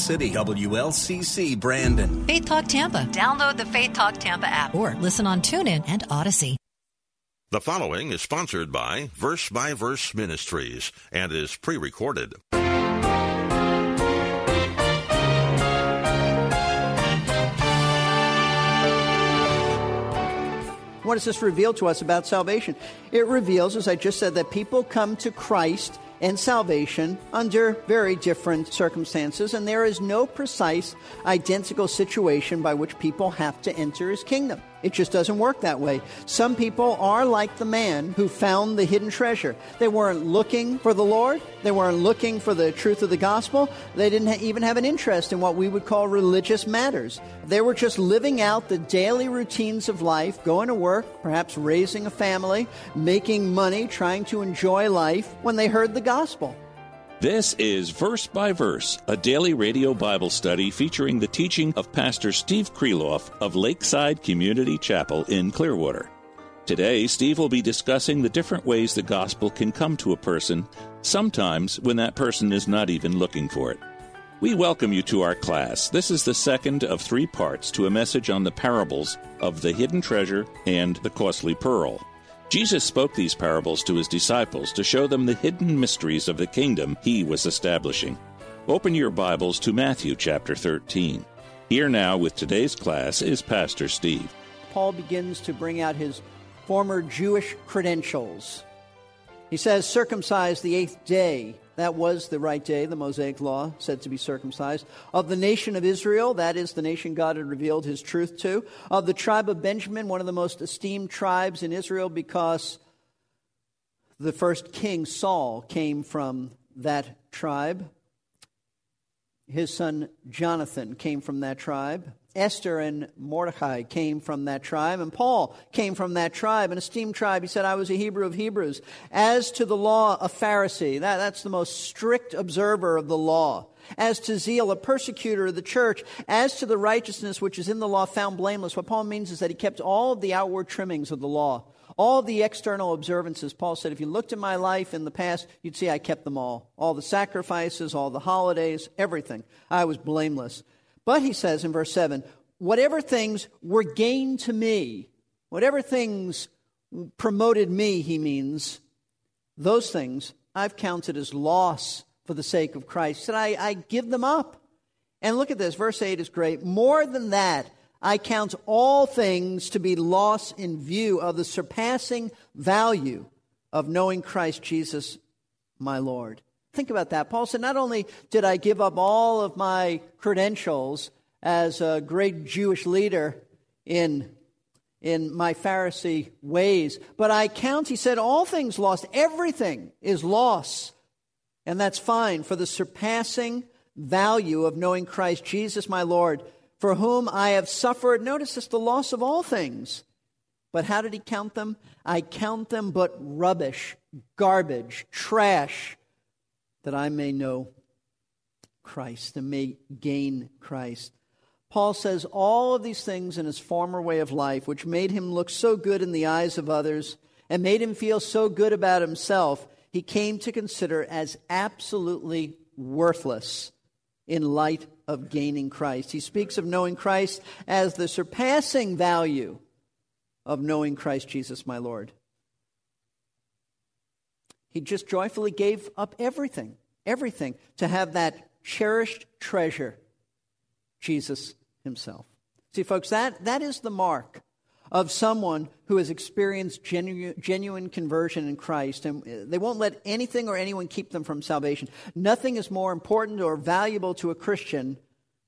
City WLCC Brandon. Faith Talk Tampa. Download the Faith Talk Tampa app or listen on TuneIn and Odyssey. The following is sponsored by Verse by Verse Ministries and is pre recorded. What does this reveal to us about salvation? It reveals, as I just said, that people come to Christ and salvation under very different circumstances, and there is no precise, identical situation by which people have to enter his kingdom. It just doesn't work that way. Some people are like the man who found the hidden treasure. They weren't looking for the Lord, they weren't looking for the truth of the gospel, they didn't ha- even have an interest in what we would call religious matters. They were just living out the daily routines of life, going to work, perhaps raising a family, making money, trying to enjoy life when they heard the gospel. This is Verse by Verse, a daily radio Bible study featuring the teaching of Pastor Steve Kreloff of Lakeside Community Chapel in Clearwater. Today, Steve will be discussing the different ways the gospel can come to a person, sometimes when that person is not even looking for it. We welcome you to our class. This is the second of three parts to a message on the parables of the hidden treasure and the costly pearl. Jesus spoke these parables to his disciples to show them the hidden mysteries of the kingdom he was establishing. Open your Bibles to Matthew chapter 13. Here now with today's class is Pastor Steve. Paul begins to bring out his former Jewish credentials. He says, circumcised the eighth day that was the right day, the Mosaic law said to be circumcised. Of the nation of Israel, that is the nation God had revealed his truth to. Of the tribe of Benjamin, one of the most esteemed tribes in Israel because the first king, Saul, came from that tribe. His son Jonathan came from that tribe. Esther and Mordecai came from that tribe, and Paul came from that tribe, an esteemed tribe. He said, I was a Hebrew of Hebrews. As to the law, a Pharisee. That, that's the most strict observer of the law. As to zeal, a persecutor of the church. As to the righteousness which is in the law, found blameless. What Paul means is that he kept all of the outward trimmings of the law. All the external observances, Paul said, if you looked at my life in the past, you'd see I kept them all. All the sacrifices, all the holidays, everything. I was blameless. But he says in verse 7 whatever things were gain to me, whatever things promoted me, he means, those things I've counted as loss for the sake of Christ. Said, I, I give them up. And look at this, verse 8 is great. More than that, I count all things to be loss in view of the surpassing value of knowing Christ Jesus, my Lord. Think about that. Paul said, Not only did I give up all of my credentials as a great Jewish leader in, in my Pharisee ways, but I count, he said, all things lost. Everything is loss. And that's fine for the surpassing value of knowing Christ Jesus, my Lord, for whom I have suffered. Notice this the loss of all things. But how did he count them? I count them but rubbish, garbage, trash that I may know Christ and may gain Christ. Paul says all of these things in his former way of life, which made him look so good in the eyes of others and made him feel so good about himself, he came to consider as absolutely worthless in light of gaining Christ. He speaks of knowing Christ as the surpassing value of knowing Christ Jesus, my Lord. He just joyfully gave up everything, everything, to have that cherished treasure, Jesus himself. See, folks, that, that is the mark of someone who has experienced genuine, genuine conversion in Christ, and they won't let anything or anyone keep them from salvation. Nothing is more important or valuable to a Christian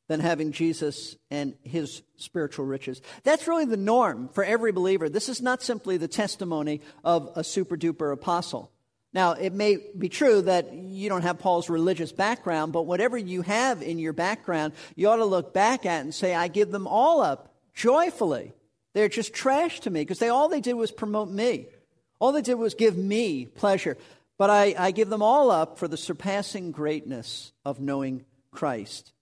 than having Jesus and his spiritual riches. That's really the norm for every believer. This is not simply the testimony of a super duper apostle. Now, it may be true that you don't have Paul's religious background, but whatever you have in your background, you ought to look back at and say, I give them all up joyfully. They're just trash to me because they, all they did was promote me. All they did was give me pleasure. But I, I give them all up for the surpassing greatness of knowing Christ.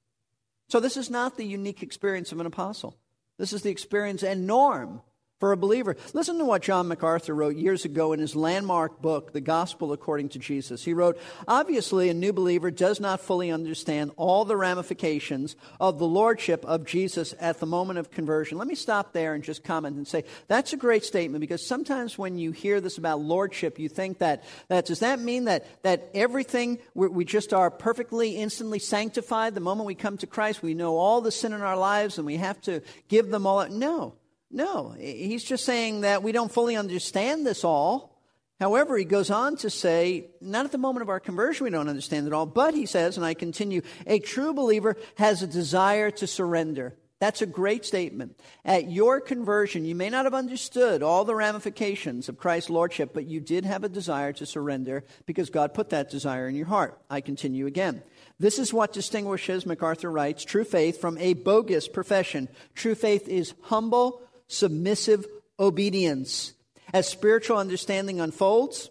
So this is not the unique experience of an apostle. This is the experience and norm for a believer. Listen to what John MacArthur wrote years ago in his landmark book, The Gospel According to Jesus. He wrote, Obviously, a new believer does not fully understand all the ramifications of the lordship of Jesus at the moment of conversion. Let me stop there and just comment and say, that's a great statement because sometimes when you hear this about lordship, you think that, that does that mean that, that everything, we just are perfectly, instantly sanctified the moment we come to Christ? We know all the sin in our lives and we have to give them all. Up? No. No, he's just saying that we don't fully understand this all. However, he goes on to say, not at the moment of our conversion we don't understand it all, but he says, and I continue, a true believer has a desire to surrender. That's a great statement. At your conversion, you may not have understood all the ramifications of Christ's lordship, but you did have a desire to surrender because God put that desire in your heart. I continue again. This is what distinguishes, MacArthur writes, true faith from a bogus profession. True faith is humble, submissive obedience. As spiritual understanding unfolds,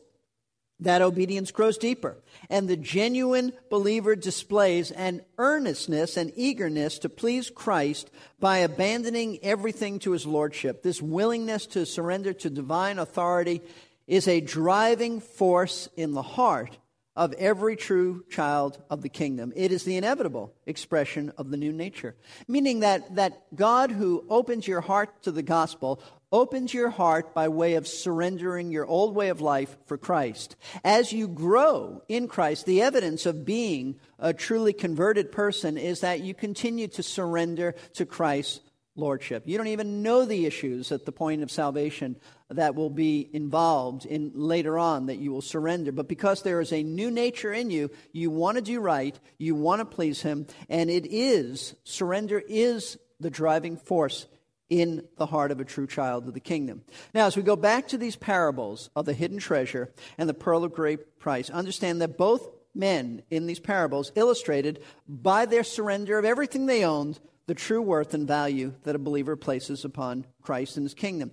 that obedience grows deeper. And the genuine believer displays an earnestness and eagerness to please Christ by abandoning everything to his lordship. This willingness to surrender to divine authority is a driving force in the heart of every true child of the kingdom. It is the inevitable expression of the new nature. Meaning that, that God, who opens your heart to the gospel, opens your heart by way of surrendering your old way of life for Christ. As you grow in Christ, the evidence of being a truly converted person is that you continue to surrender to Christ lordship. You don't even know the issues at the point of salvation that will be involved in later on that you will surrender. But because there is a new nature in you, you want to do right, you want to please him, and it is surrender is the driving force in the heart of a true child of the kingdom. Now, as we go back to these parables of the hidden treasure and the pearl of great price, understand that both men in these parables illustrated by their surrender of everything they owned the true worth and value that a believer places upon Christ and his kingdom.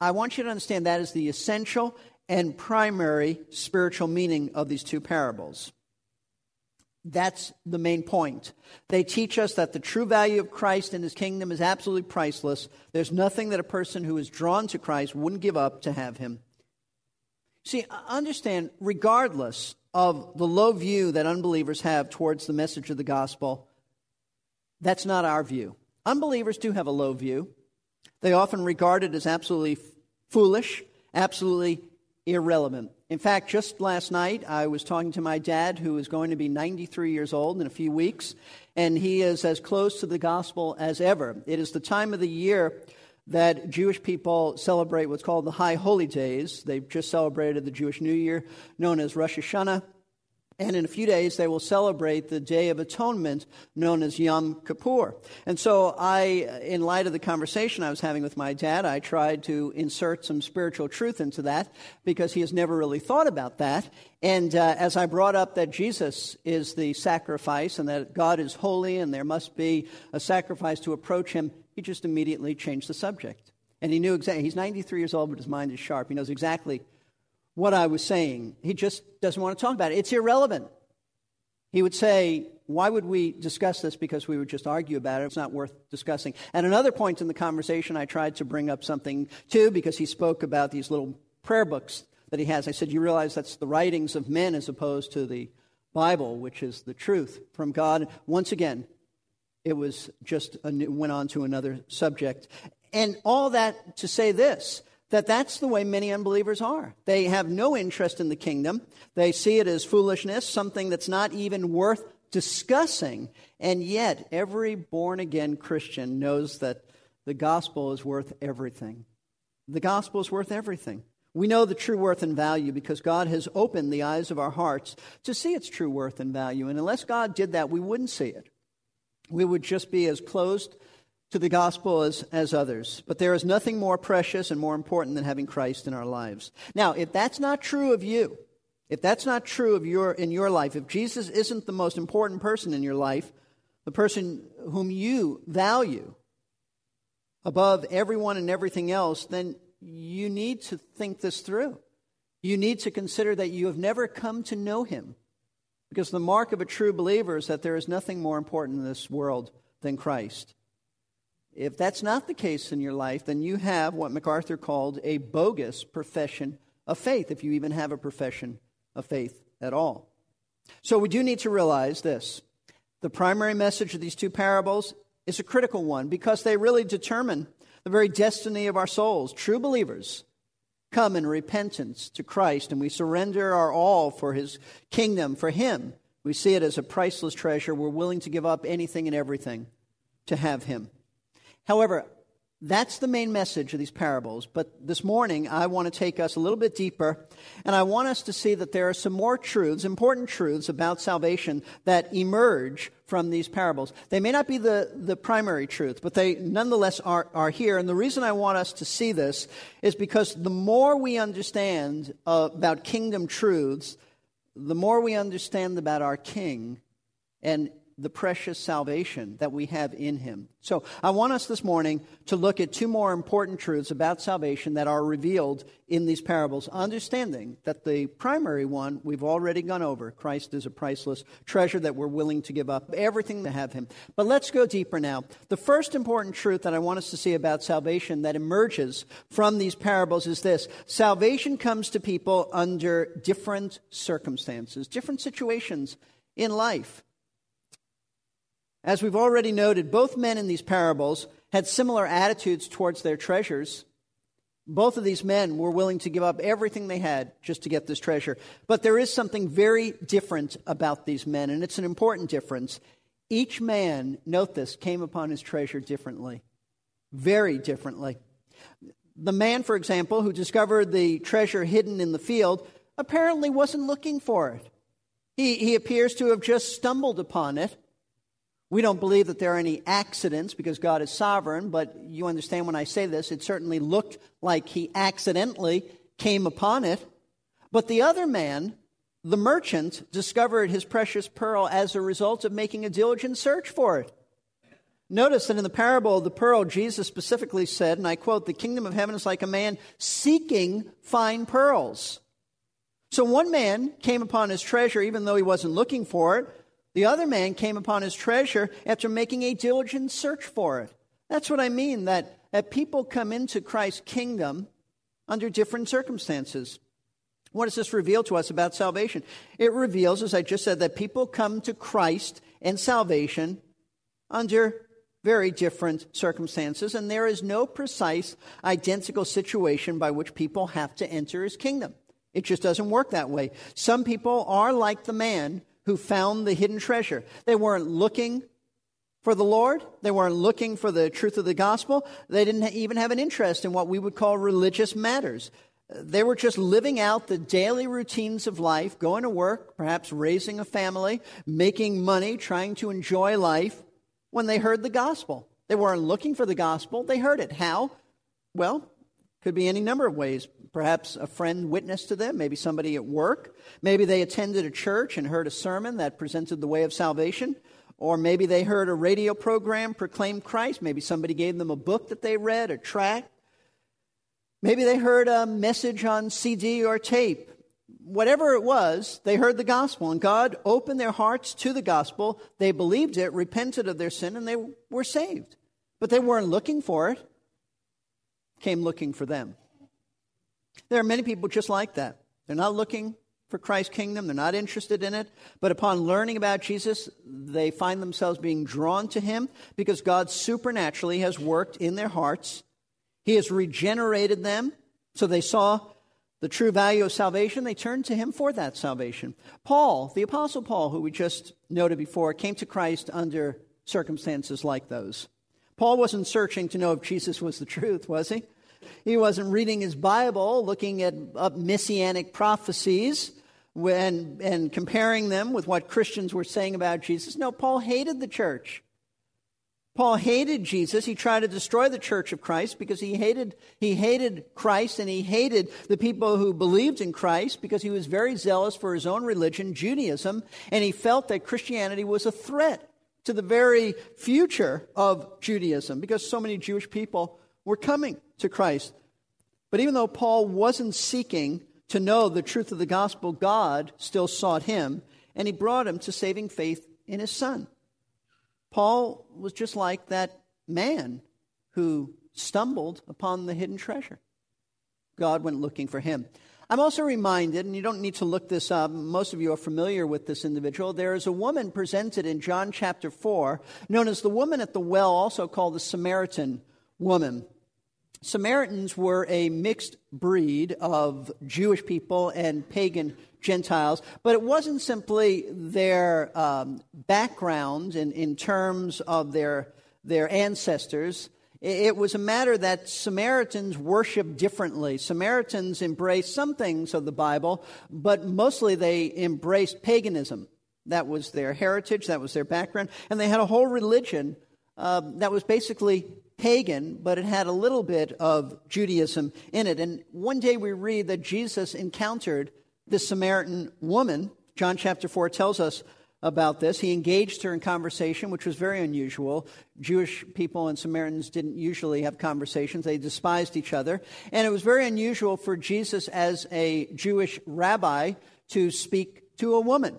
I want you to understand that is the essential and primary spiritual meaning of these two parables. That's the main point. They teach us that the true value of Christ and his kingdom is absolutely priceless. There's nothing that a person who is drawn to Christ wouldn't give up to have him. See, understand, regardless of the low view that unbelievers have towards the message of the gospel, that's not our view. Unbelievers do have a low view. They often regard it as absolutely foolish, absolutely irrelevant. In fact, just last night, I was talking to my dad, who is going to be 93 years old in a few weeks, and he is as close to the gospel as ever. It is the time of the year that Jewish people celebrate what's called the High Holy Days. They've just celebrated the Jewish New Year, known as Rosh Hashanah. And in a few days, they will celebrate the Day of Atonement known as Yom Kippur. And so, I, in light of the conversation I was having with my dad, I tried to insert some spiritual truth into that because he has never really thought about that. And uh, as I brought up that Jesus is the sacrifice and that God is holy and there must be a sacrifice to approach him, he just immediately changed the subject. And he knew exactly, he's 93 years old, but his mind is sharp. He knows exactly what I was saying. He just doesn't want to talk about it. It's irrelevant. He would say, Why would we discuss this? Because we would just argue about it. It's not worth discussing. At another point in the conversation, I tried to bring up something too, because he spoke about these little prayer books that he has. I said, You realize that's the writings of men as opposed to the Bible, which is the truth from God. Once again, it was just a, went on to another subject. And all that to say this that that's the way many unbelievers are. They have no interest in the kingdom. They see it as foolishness, something that's not even worth discussing. And yet, every born again Christian knows that the gospel is worth everything. The gospel is worth everything. We know the true worth and value because God has opened the eyes of our hearts to see its true worth and value. And unless God did that, we wouldn't see it. We would just be as closed to the gospel as, as others. But there is nothing more precious and more important than having Christ in our lives. Now, if that's not true of you, if that's not true of your, in your life, if Jesus isn't the most important person in your life, the person whom you value above everyone and everything else, then you need to think this through. You need to consider that you have never come to know him. Because the mark of a true believer is that there is nothing more important in this world than Christ. If that's not the case in your life, then you have what MacArthur called a bogus profession of faith, if you even have a profession of faith at all. So we do need to realize this. The primary message of these two parables is a critical one because they really determine the very destiny of our souls. True believers come in repentance to Christ and we surrender our all for his kingdom, for him. We see it as a priceless treasure. We're willing to give up anything and everything to have him. However, that's the main message of these parables. But this morning, I want to take us a little bit deeper, and I want us to see that there are some more truths, important truths about salvation that emerge from these parables. They may not be the, the primary truth, but they nonetheless are, are here. And the reason I want us to see this is because the more we understand about kingdom truths, the more we understand about our King and the precious salvation that we have in him. So, I want us this morning to look at two more important truths about salvation that are revealed in these parables, understanding that the primary one we've already gone over Christ is a priceless treasure that we're willing to give up everything to have him. But let's go deeper now. The first important truth that I want us to see about salvation that emerges from these parables is this salvation comes to people under different circumstances, different situations in life. As we've already noted, both men in these parables had similar attitudes towards their treasures. Both of these men were willing to give up everything they had just to get this treasure. But there is something very different about these men, and it's an important difference. Each man, note this, came upon his treasure differently, very differently. The man, for example, who discovered the treasure hidden in the field, apparently wasn't looking for it. He, he appears to have just stumbled upon it we don't believe that there are any accidents because God is sovereign, but you understand when I say this, it certainly looked like he accidentally came upon it. But the other man, the merchant, discovered his precious pearl as a result of making a diligent search for it. Notice that in the parable of the pearl, Jesus specifically said, and I quote, the kingdom of heaven is like a man seeking fine pearls. So one man came upon his treasure even though he wasn't looking for it. The other man came upon his treasure after making a diligent search for it. That's what I mean, that, that people come into Christ's kingdom under different circumstances. What does this reveal to us about salvation? It reveals, as I just said, that people come to Christ and salvation under very different circumstances, and there is no precise, identical situation by which people have to enter his kingdom. It just doesn't work that way. Some people are like the man who found the hidden treasure. They weren't looking for the Lord. They weren't looking for the truth of the gospel. They didn't even have an interest in what we would call religious matters. They were just living out the daily routines of life, going to work, perhaps raising a family, making money, trying to enjoy life when they heard the gospel. They weren't looking for the gospel, they heard it. How? Well, could be any number of ways. Perhaps a friend witnessed to them, maybe somebody at work. Maybe they attended a church and heard a sermon that presented the way of salvation. Or maybe they heard a radio program proclaim Christ. Maybe somebody gave them a book that they read, a tract. Maybe they heard a message on CD or tape. Whatever it was, they heard the gospel, and God opened their hearts to the gospel. They believed it, repented of their sin, and they were saved. But they weren't looking for it came looking for them. There are many people just like that. They're not looking for Christ's kingdom, they're not interested in it, but upon learning about Jesus, they find themselves being drawn to him because God supernaturally has worked in their hearts. He has regenerated them, so they saw the true value of salvation. They turned to him for that salvation. Paul, the Apostle Paul, who we just noted before, came to Christ under circumstances like those. Paul wasn't searching to know if Jesus was the truth, was he? He wasn't reading his Bible, looking at up messianic prophecies and, and comparing them with what Christians were saying about Jesus. No, Paul hated the church. Paul hated Jesus. He tried to destroy the church of Christ because he hated, he hated Christ and he hated the people who believed in Christ because he was very zealous for his own religion, Judaism, and he felt that Christianity was a threat to the very future of Judaism because so many Jewish people were coming to Christ. But even though Paul wasn't seeking to know the truth of the gospel, God still sought him and he brought him to saving faith in his son. Paul was just like that man who stumbled upon the hidden treasure. God went looking for him. I'm also reminded, and you don't need to look this up, most of you are familiar with this individual. There is a woman presented in John chapter 4, known as the woman at the well, also called the Samaritan woman. Samaritans were a mixed breed of Jewish people and pagan Gentiles, but it wasn't simply their um, background in, in terms of their, their ancestors. It was a matter that Samaritans worship differently. Samaritans embraced some things of the Bible, but mostly they embraced paganism. That was their heritage, that was their background, and they had a whole religion uh, that was basically pagan, but it had a little bit of Judaism in it. And one day we read that Jesus encountered this Samaritan woman. John chapter 4 tells us about this. He engaged her in conversation, which was very unusual. Jewish people and Samaritans didn't usually have conversations, they despised each other. And it was very unusual for Jesus, as a Jewish rabbi, to speak to a woman,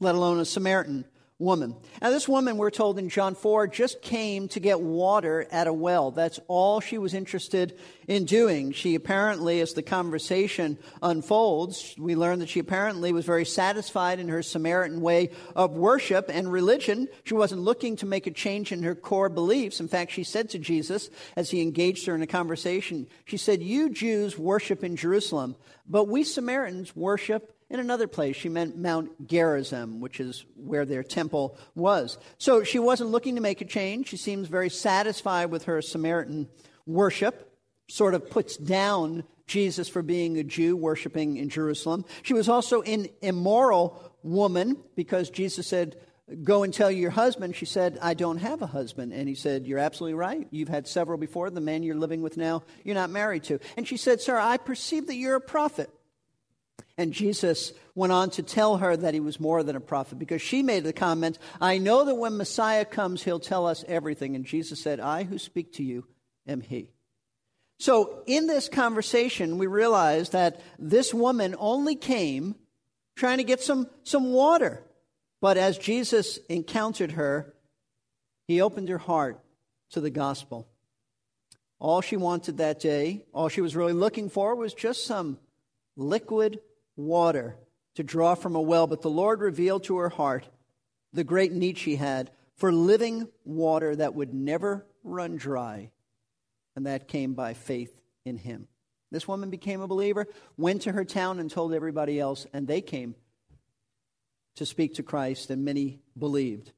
let alone a Samaritan woman. Now, this woman, we're told in John 4, just came to get water at a well. That's all she was interested in doing. She apparently, as the conversation unfolds, we learn that she apparently was very satisfied in her Samaritan way of worship and religion. She wasn't looking to make a change in her core beliefs. In fact, she said to Jesus, as he engaged her in a conversation, she said, You Jews worship in Jerusalem, but we Samaritans worship in another place, she meant Mount Gerizim, which is where their temple was. So she wasn't looking to make a change. She seems very satisfied with her Samaritan worship, sort of puts down Jesus for being a Jew worshiping in Jerusalem. She was also an immoral woman because Jesus said, Go and tell your husband. She said, I don't have a husband. And he said, You're absolutely right. You've had several before. The man you're living with now, you're not married to. And she said, Sir, I perceive that you're a prophet. And Jesus went on to tell her that he was more than a prophet because she made the comment, I know that when Messiah comes, he'll tell us everything. And Jesus said, I who speak to you am he. So in this conversation, we realize that this woman only came trying to get some, some water. But as Jesus encountered her, he opened her heart to the gospel. All she wanted that day, all she was really looking for was just some liquid water to draw from a well, but the Lord revealed to her heart the great need she had for living water that would never run dry. And that came by faith in him. This woman became a believer, went to her town and told everybody else, and they came to speak to Christ, and many believed.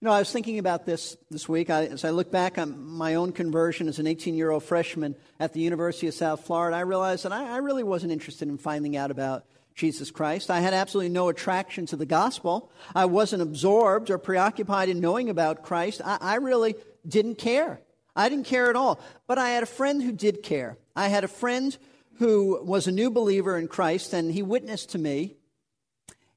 You know, I was thinking about this this week I, as I look back on my own conversion as an 18 year old freshman at the University of South Florida. I realized that I, I really wasn't interested in finding out about Jesus Christ. I had absolutely no attraction to the gospel. I wasn't absorbed or preoccupied in knowing about Christ. I, I really didn't care. I didn't care at all. But I had a friend who did care. I had a friend who was a new believer in Christ, and he witnessed to me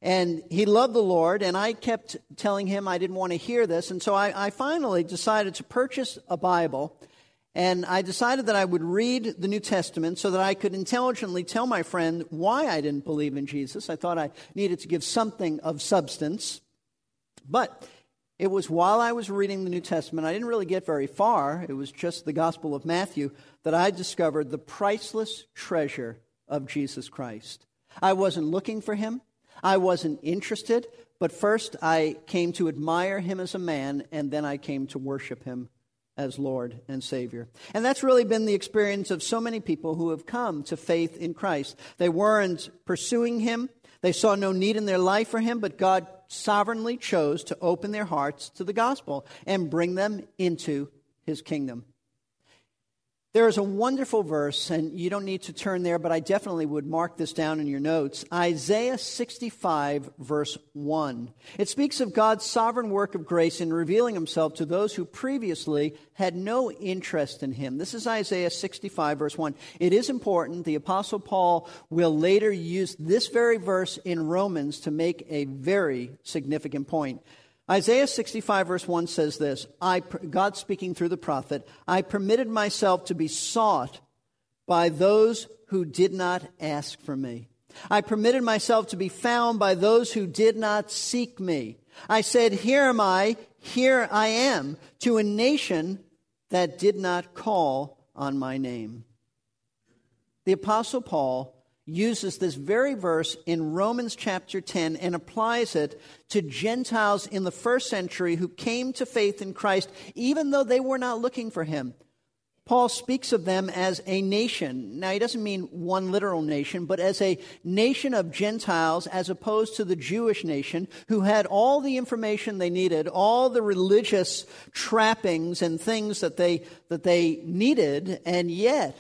and he loved the Lord, and I kept telling him I didn't want to hear this. And so I, I, finally decided to purchase a Bible, and I decided that I would read the New Testament so that I could intelligently tell my friend why I didn't believe in Jesus. I thought I needed to give something of substance. But it was while I was reading the New Testament, I didn't really get very far, it was just the Gospel of Matthew, that I discovered the priceless treasure of Jesus Christ. I wasn't looking for him. I wasn't interested, but first I came to admire him as a man, and then I came to worship him as Lord and Savior. And that's really been the experience of so many people who have come to faith in Christ. They weren't pursuing him, they saw no need in their life for him, but God sovereignly chose to open their hearts to the gospel and bring them into his kingdom. There is a wonderful verse, and you don't need to turn there, but I definitely would mark this down in your notes. Isaiah 65, verse 1. It speaks of God's sovereign work of grace in revealing himself to those who previously had no interest in him. This is Isaiah 65, verse 1. It is important. The Apostle Paul will later use this very verse in Romans to make a very significant point. Isaiah 65, verse 1 says this I, God speaking through the prophet, I permitted myself to be sought by those who did not ask for me. I permitted myself to be found by those who did not seek me. I said, Here am I, here I am, to a nation that did not call on my name. The Apostle Paul uses this very verse in Romans chapter 10 and applies it to Gentiles in the first century who came to faith in Christ, even though they were not looking for him. Paul speaks of them as a nation. Now, he doesn't mean one literal nation, but as a nation of Gentiles as opposed to the Jewish nation who had all the information they needed, all the religious trappings and things that they, that they needed, and yet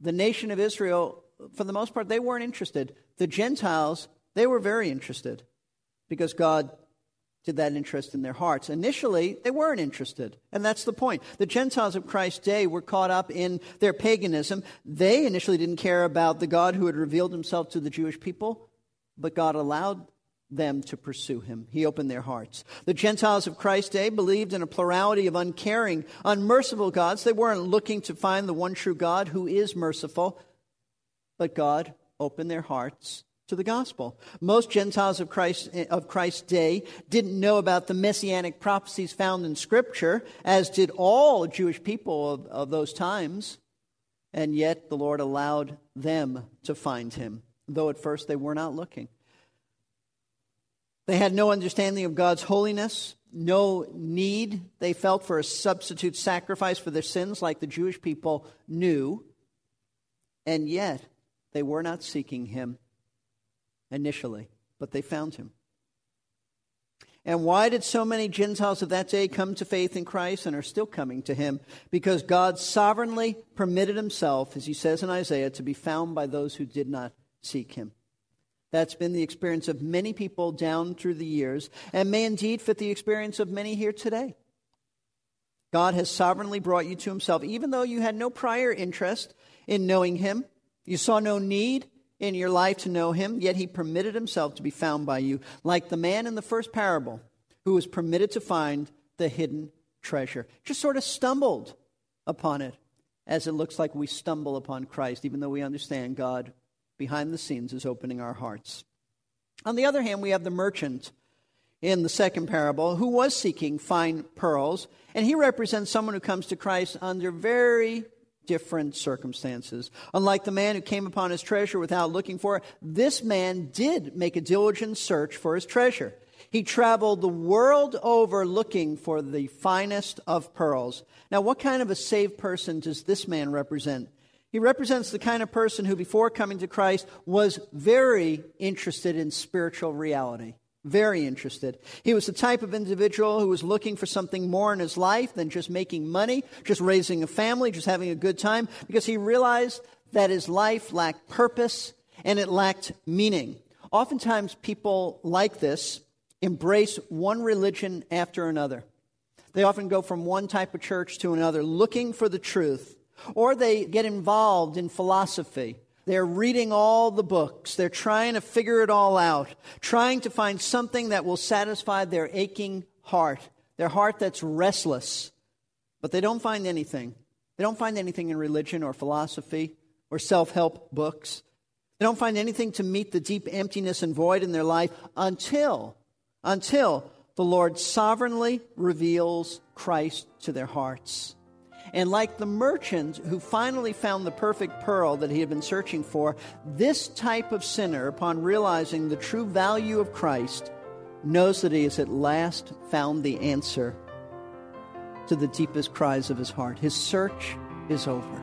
the nation of Israel for the most part, they weren't interested. The Gentiles, they were very interested because God did that interest in their hearts. Initially, they weren't interested. And that's the point. The Gentiles of Christ's day were caught up in their paganism. They initially didn't care about the God who had revealed himself to the Jewish people, but God allowed them to pursue him. He opened their hearts. The Gentiles of Christ's day believed in a plurality of uncaring, unmerciful gods. They weren't looking to find the one true God who is merciful but God opened their hearts to the gospel. Most Gentiles of, Christ, of Christ's day didn't know about the messianic prophecies found in Scripture, as did all Jewish people of, of those times. And yet the Lord allowed them to find him, though at first they were not looking. They had no understanding of God's holiness, no need they felt for a substitute sacrifice for their sins like the Jewish people knew. And yet, they were not seeking him initially, but they found him. And why did so many Gentiles of that day come to faith in Christ and are still coming to him? Because God sovereignly permitted himself, as he says in Isaiah, to be found by those who did not seek him. That's been the experience of many people down through the years, and may indeed fit the experience of many here today. God has sovereignly brought you to himself, even though you had no prior interest in knowing him. You saw no need in your life to know him, yet he permitted himself to be found by you, like the man in the first parable who was permitted to find the hidden treasure. Just sort of stumbled upon it, as it looks like we stumble upon Christ, even though we understand God behind the scenes is opening our hearts. On the other hand, we have the merchant in the second parable who was seeking fine pearls, and he represents someone who comes to Christ under very different circumstances. Unlike the man who came upon his treasure without looking for it, this man did make a diligent search for his treasure. He traveled the world over looking for the finest of pearls. Now, what kind of a saved person does this man represent? He represents the kind of person who, before coming to Christ, was very interested in spiritual reality. Very interested. He was the type of individual who was looking for something more in his life than just making money, just raising a family, just having a good time, because he realized that his life lacked purpose and it lacked meaning. Oftentimes, people like this embrace one religion after another. They often go from one type of church to another looking for the truth, or they get involved in philosophy they're reading all the books. They're trying to figure it all out, trying to find something that will satisfy their aching heart, their heart that's restless. But they don't find anything. They don't find anything in religion or philosophy or self help books. They don't find anything to meet the deep emptiness and void in their life until, until the Lord sovereignly reveals Christ to their hearts. And like the merchant who finally found the perfect pearl that he had been searching for, this type of sinner, upon realizing the true value of Christ, knows that he has at last found the answer to the deepest cries of his heart. His search is over.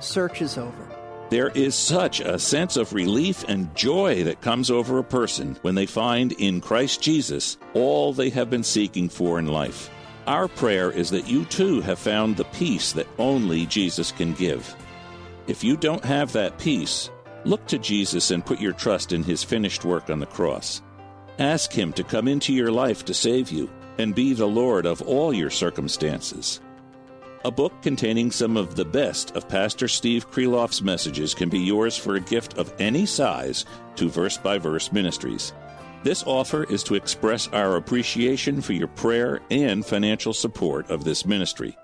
Search is over. There is such a sense of relief and joy that comes over a person when they find in Christ Jesus all they have been seeking for in life. Our prayer is that you too have found the peace that only Jesus can give. If you don't have that peace, look to Jesus and put your trust in his finished work on the cross. Ask him to come into your life to save you and be the Lord of all your circumstances. A book containing some of the best of Pastor Steve Kreloff's messages can be yours for a gift of any size to Verse by Verse Ministries. This offer is to express our appreciation for your prayer and financial support of this ministry.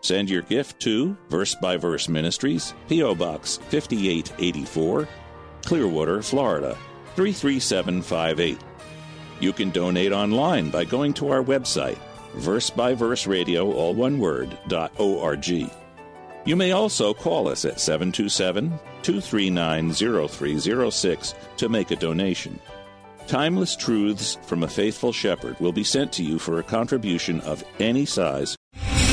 Send your gift to Verse by Verse Ministries, P.O. Box 5884, Clearwater, Florida 33758. You can donate online by going to our website, verse by verse radio, all one word, dot org. You may also call us at 727 239 0306 to make a donation. Timeless truths from a faithful shepherd will be sent to you for a contribution of any size.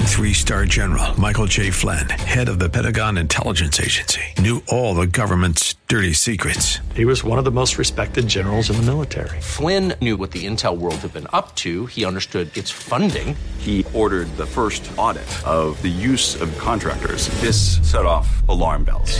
Three star general Michael J. Flynn, head of the Pentagon Intelligence Agency, knew all the government's dirty secrets. He was one of the most respected generals in the military. Flynn knew what the intel world had been up to. He understood its funding. He ordered the first audit of the use of contractors. This set off alarm bells.